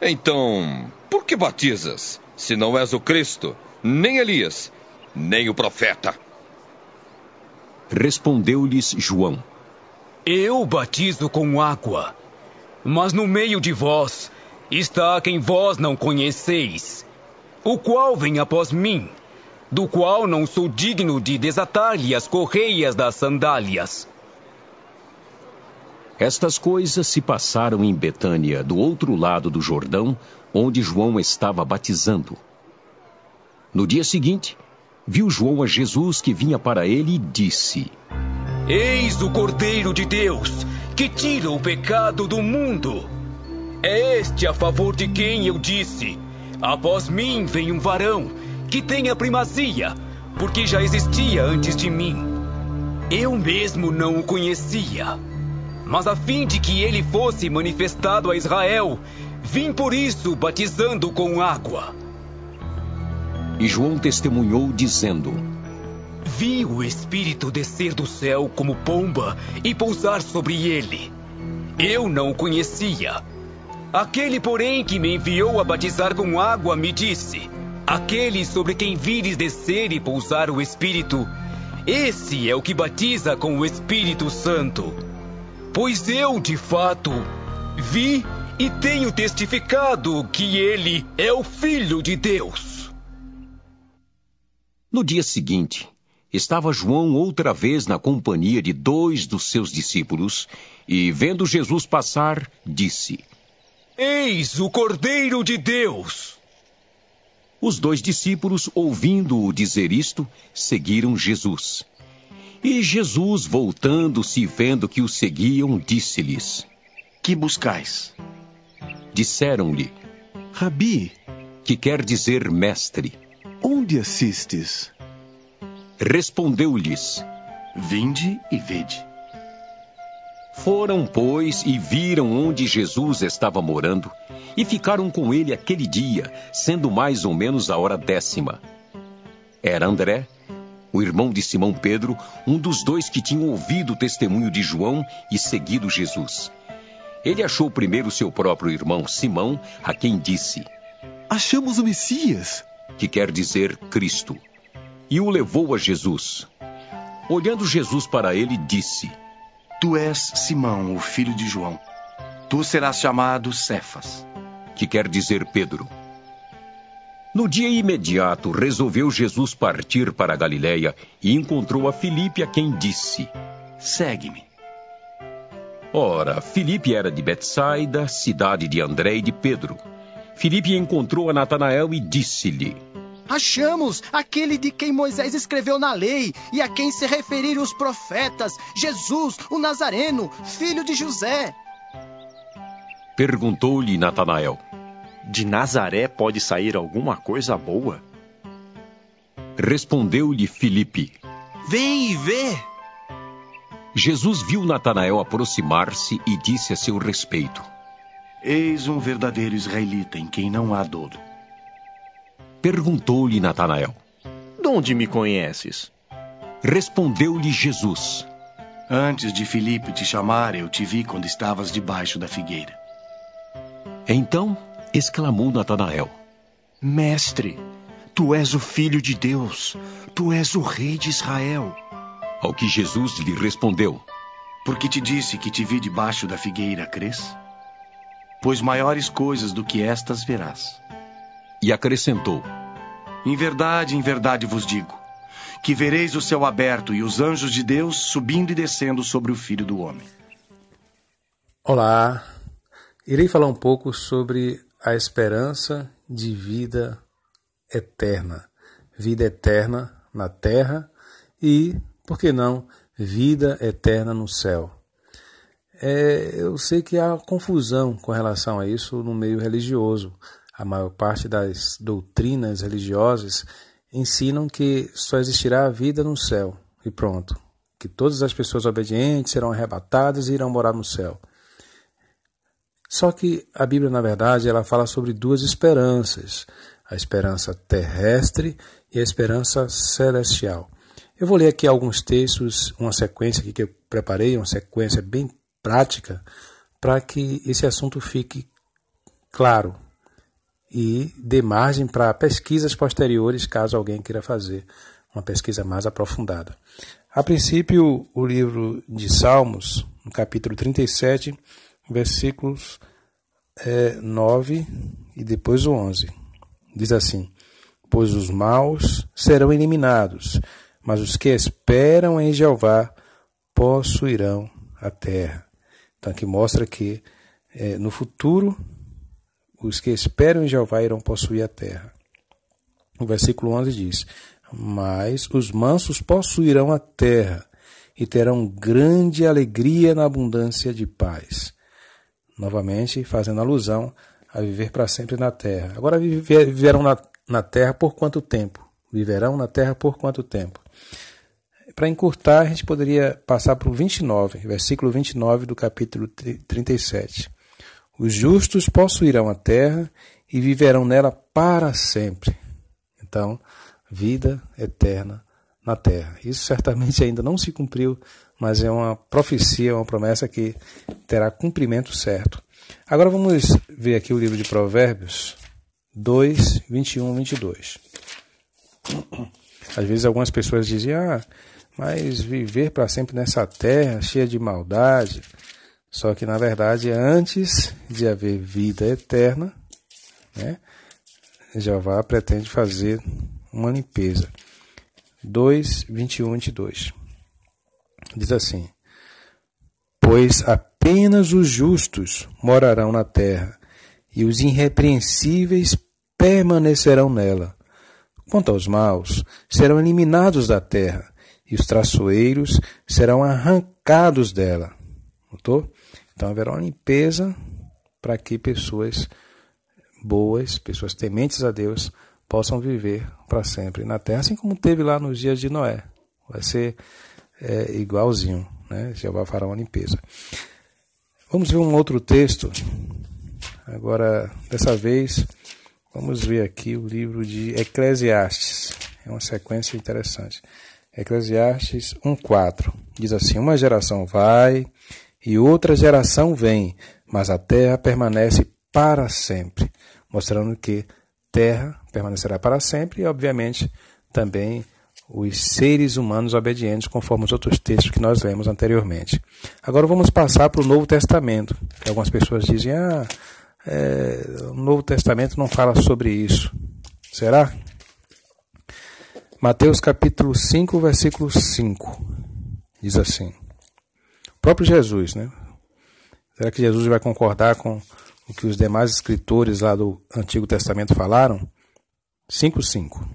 Então, por que batizas, se não és o Cristo, nem Elias, nem o profeta?
Respondeu-lhes João:
Eu batizo com água mas no meio de vós está quem vós não conheceis, o qual vem após mim, do qual não sou digno de desatar-lhe as correias das sandálias.
Estas coisas se passaram em Betânia, do outro lado do Jordão, onde João estava batizando. No dia seguinte, viu João a Jesus que vinha para ele e disse:
Eis o Cordeiro de Deus, que tira o pecado do mundo. É este a favor de quem eu disse: Após mim vem um varão que tem a primazia, porque já existia antes de mim. Eu mesmo não o conhecia. Mas a fim de que ele fosse manifestado a Israel, vim por isso batizando com água.
E João testemunhou, dizendo:
Vi o Espírito descer do céu como pomba e pousar sobre ele. Eu não o conhecia. Aquele, porém, que me enviou a batizar com água, me disse: Aquele sobre quem vires descer e pousar o Espírito, esse é o que batiza com o Espírito Santo. Pois eu, de fato, vi e tenho testificado que ele é o Filho de Deus.
No dia seguinte, estava João outra vez na companhia de dois dos seus discípulos e, vendo Jesus passar, disse:
Eis o Cordeiro de Deus.
Os dois discípulos, ouvindo-o dizer isto, seguiram Jesus. E Jesus, voltando-se e vendo que o seguiam, disse-lhes:
Que buscais?
Disseram-lhe:
Rabi,
que quer dizer mestre.
Onde assistes?
Respondeu-lhes:
Vinde e vede.
Foram, pois, e viram onde Jesus estava morando, e ficaram com ele aquele dia, sendo mais ou menos a hora décima. Era André, o irmão de Simão Pedro, um dos dois que tinham ouvido o testemunho de João e seguido Jesus. Ele achou primeiro seu próprio irmão Simão, a quem disse:
Achamos o Messias,
que quer dizer Cristo, e o levou a Jesus. Olhando Jesus para ele, disse:
Tu és Simão, o filho de João. Tu serás chamado Cefas,
que quer dizer Pedro. No dia imediato, resolveu Jesus partir para a Galiléia e encontrou a Filipe, a quem disse:
Segue-me.
Ora, Filipe era de Betsaida, cidade de André e de Pedro. Filipe encontrou a Natanael e disse-lhe:
Achamos aquele de quem Moisés escreveu na lei e a quem se referiram os profetas, Jesus, o Nazareno, filho de José.
Perguntou-lhe Natanael:
De Nazaré pode sair alguma coisa boa?
Respondeu-lhe Filipe:
Vem e vê.
Jesus viu Natanael aproximar-se e disse a seu respeito:
Eis um verdadeiro israelita em quem não há dolo.
Perguntou-lhe Natanael:
De onde me conheces?
Respondeu-lhe Jesus:
Antes de Filipe te chamar, eu te vi quando estavas debaixo da figueira.
Então exclamou Natanael:
Mestre, tu és o filho de Deus, tu és o rei de Israel.
Ao que Jesus lhe respondeu:
Porque te disse que te vi debaixo da figueira, crês? Pois maiores coisas do que estas verás.
E acrescentou:
Em verdade, em verdade vos digo, que vereis o céu aberto e os anjos de Deus subindo e descendo sobre o filho do homem.
Olá, irei falar um pouco sobre a esperança de vida eterna. Vida eterna na terra e, por que não, vida eterna no céu. É, eu sei que há confusão com relação a isso no meio religioso. A maior parte das doutrinas religiosas ensinam que só existirá a vida no céu e pronto. Que todas as pessoas obedientes serão arrebatadas e irão morar no céu. Só que a Bíblia, na verdade, ela fala sobre duas esperanças: a esperança terrestre e a esperança celestial. Eu vou ler aqui alguns textos, uma sequência que eu preparei, uma sequência bem prática, para que esse assunto fique claro e dê margem para pesquisas posteriores, caso alguém queira fazer uma pesquisa mais aprofundada. A princípio, o livro de Salmos, no capítulo 37, versículos é, 9 e depois o 11. Diz assim: Pois os maus serão eliminados, mas os que esperam em Jeová possuirão a terra. Então aqui mostra que é, no futuro os que esperam em Jeová irão possuir a terra. O versículo 11 diz: Mas os mansos possuirão a terra e terão grande alegria na abundância de paz. Novamente, fazendo alusão a viver para sempre na terra. Agora viverão na, na terra por quanto tempo? Viverão na terra por quanto tempo? Para encurtar, a gente poderia passar para o 29, versículo 29 do capítulo 37. Os justos possuirão a terra e viverão nela para sempre. Então, vida eterna na terra. Isso certamente ainda não se cumpriu, mas é uma profecia, uma promessa que terá cumprimento certo. Agora vamos ver aqui o livro de Provérbios 2, 21, 22. Às vezes algumas pessoas dizem, ah, mas viver para sempre nessa terra cheia de maldade. Só que na verdade, antes de haver vida eterna, né, Jeová pretende fazer uma limpeza. 2, 21, 22. Diz assim: Pois apenas os justos morarão na terra, e os irrepreensíveis permanecerão nela. Quanto aos maus, serão eliminados da terra, e os traçoeiros serão arrancados dela. Notou? Então haverá uma limpeza para que pessoas boas, pessoas tementes a Deus, possam viver para sempre na terra, assim como teve lá nos dias de Noé. Vai ser é, igualzinho, né? Jeová fará uma limpeza. Vamos ver um outro texto. Agora, dessa vez, vamos ver aqui o livro de Eclesiastes. É uma sequência interessante. Eclesiastes 1:4 diz assim: Uma geração vai e outra geração vem, mas a terra permanece para sempre, mostrando que terra permanecerá para sempre e, obviamente, também os seres humanos obedientes, conforme os outros textos que nós lemos anteriormente. Agora vamos passar para o Novo Testamento. Algumas pessoas dizem, ah, é, o Novo Testamento não fala sobre isso. Será? Mateus capítulo 5, versículo 5, diz assim. Próprio Jesus, né? Será que Jesus vai concordar com o que os demais escritores lá do Antigo Testamento falaram? 5:5.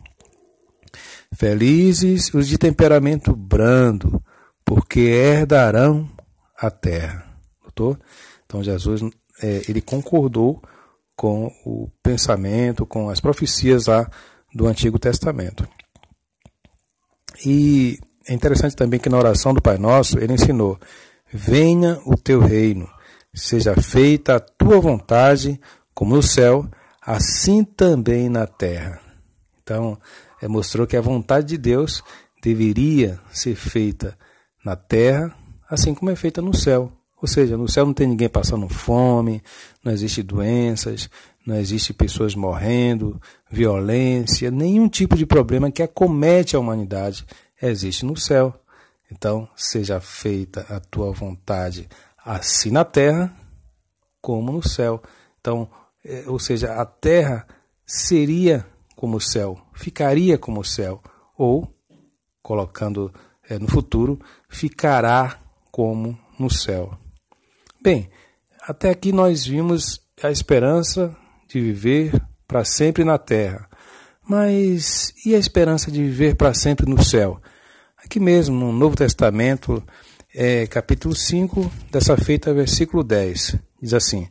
Felizes os de temperamento brando, porque herdarão a terra. Doutor? Então Jesus é, ele concordou com o pensamento, com as profecias lá do Antigo Testamento. E é interessante também que na oração do Pai Nosso ele ensinou: Venha o teu reino, seja feita a tua vontade, como no céu, assim também na terra. Então, é, mostrou que a vontade de Deus deveria ser feita na terra, assim como é feita no céu. Ou seja, no céu não tem ninguém passando fome, não existe doenças, não existe pessoas morrendo, violência, nenhum tipo de problema que acomete a humanidade existe no céu. Então, seja feita a tua vontade, assim na terra como no céu. Então, é, ou seja, a terra seria como o céu, ficaria como o céu, ou, colocando é, no futuro, ficará como no céu. Bem, até aqui nós vimos a esperança de viver para sempre na terra. Mas e a esperança de viver para sempre no céu? Aqui mesmo, no Novo Testamento, é, capítulo 5, dessa feita, versículo 10, diz assim: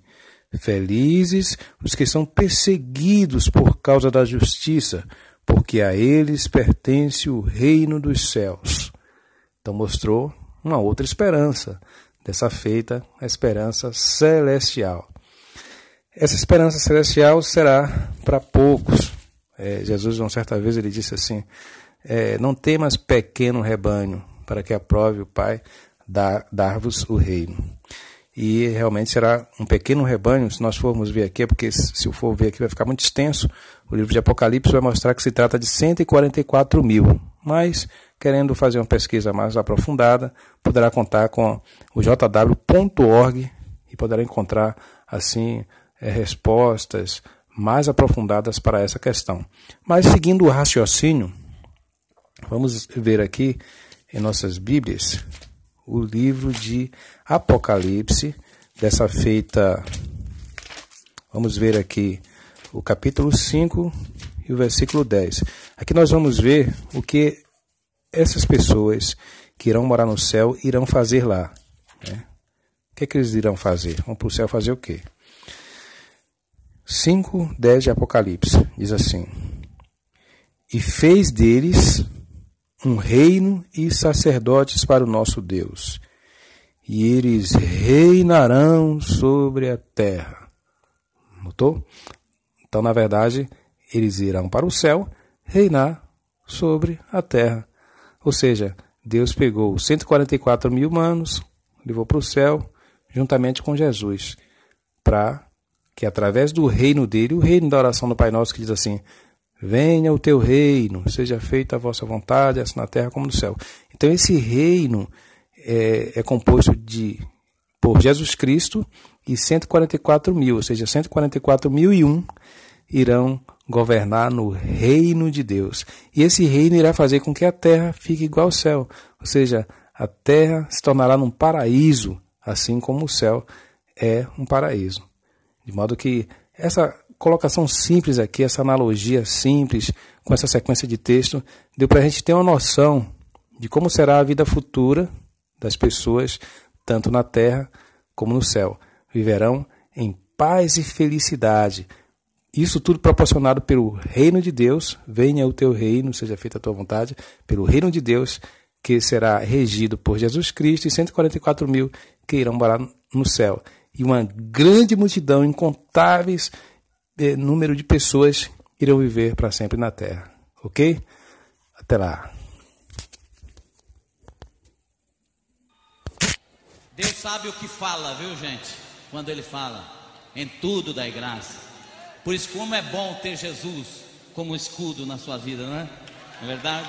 Felizes os que são perseguidos por causa da justiça, porque a eles pertence o reino dos céus. Então mostrou uma outra esperança, dessa feita a esperança celestial. Essa esperança celestial será para poucos. É, Jesus, uma certa vez, ele disse assim: é, Não temas pequeno rebanho, para que aprove o Pai dar-vos o reino e realmente será um pequeno rebanho. Se nós formos ver aqui, porque se eu for ver aqui vai ficar muito extenso, o livro de Apocalipse vai mostrar que se trata de 144 mil. Mas, querendo fazer uma pesquisa mais aprofundada, poderá contar com o jw.org e poderá encontrar, assim, é, respostas mais aprofundadas para essa questão. Mas, seguindo o raciocínio, vamos ver aqui em nossas Bíblias o livro de Apocalipse, dessa feita. Vamos ver aqui o capítulo 5 e o versículo 10. Aqui nós vamos ver o que essas pessoas que irão morar no céu irão fazer lá. Né? O que, é que eles irão fazer? Vão para o céu fazer o quê? 5, 10 de Apocalipse diz assim: E fez deles um reino e sacerdotes para o nosso Deus, e eles reinarão sobre a terra. Notou? Então, na verdade, eles irão para o céu reinar sobre a terra. Ou seja, Deus pegou 144 mil humanos, levou para o céu, juntamente com Jesus, para que através do reino dele, o reino da oração do Pai Nosso, que diz assim: Venha o teu reino, seja feita a vossa vontade, assim na terra como no céu. Então, esse reino é, é composto de por Jesus Cristo e 144 mil, ou seja, 144 mil e um irão governar no reino de Deus. E esse reino irá fazer com que a terra fique igual ao céu, ou seja, a terra se tornará num paraíso, assim como o céu é um paraíso. De modo que essa colocação simples aqui, essa analogia simples com essa sequência de texto, deu para a gente ter uma noção de como será a vida futura das pessoas, tanto na terra como no céu. Viverão em paz e felicidade, isso tudo proporcionado pelo reino de Deus, venha o teu reino, seja feita a tua vontade, pelo reino de Deus, que será regido por Jesus Cristo e 144 mil que irão morar no céu. E uma grande multidão, incontáveis número de pessoas irão viver para sempre na terra. Ok? Até lá.
Deus sabe o que fala, viu, gente? Quando Ele fala, em tudo dai graça. Por isso, como é bom ter Jesus como escudo na sua vida, não é? Não é verdade?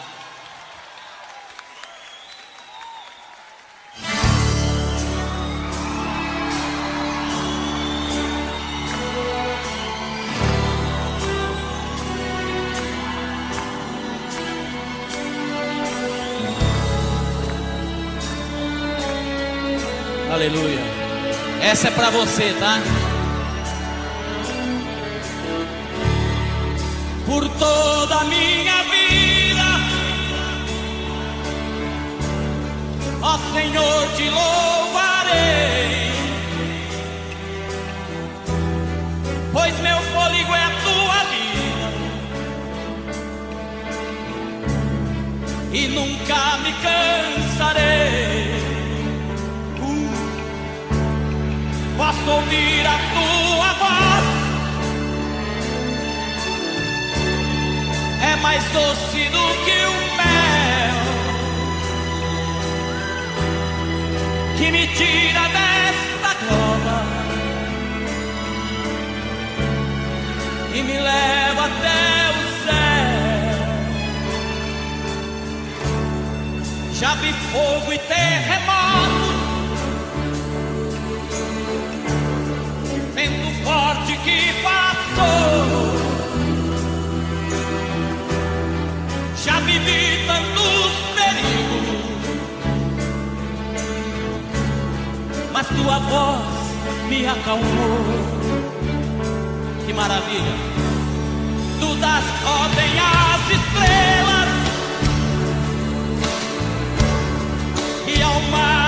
Aleluia. Essa é para você, tá? por toda a minha vida. Ó Senhor, te louvarei, pois meu fôlego é a tua vida e nunca me cansarei. Posso ouvir a tua voz é mais doce do que o mel que me tira desta cova e me leva até o céu. Já vi fogo e terremoto, forte que passou. já vivi tantos perigos, mas tua voz me acalmou. Que maravilha! Tu das ordem às estrelas e ao mar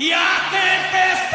E a tempestade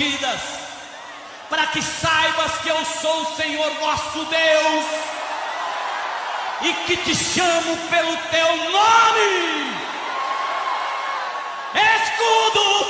escondidas, para que saibas que eu sou o Senhor vosso Deus e que te chamo pelo teu nome. Escudo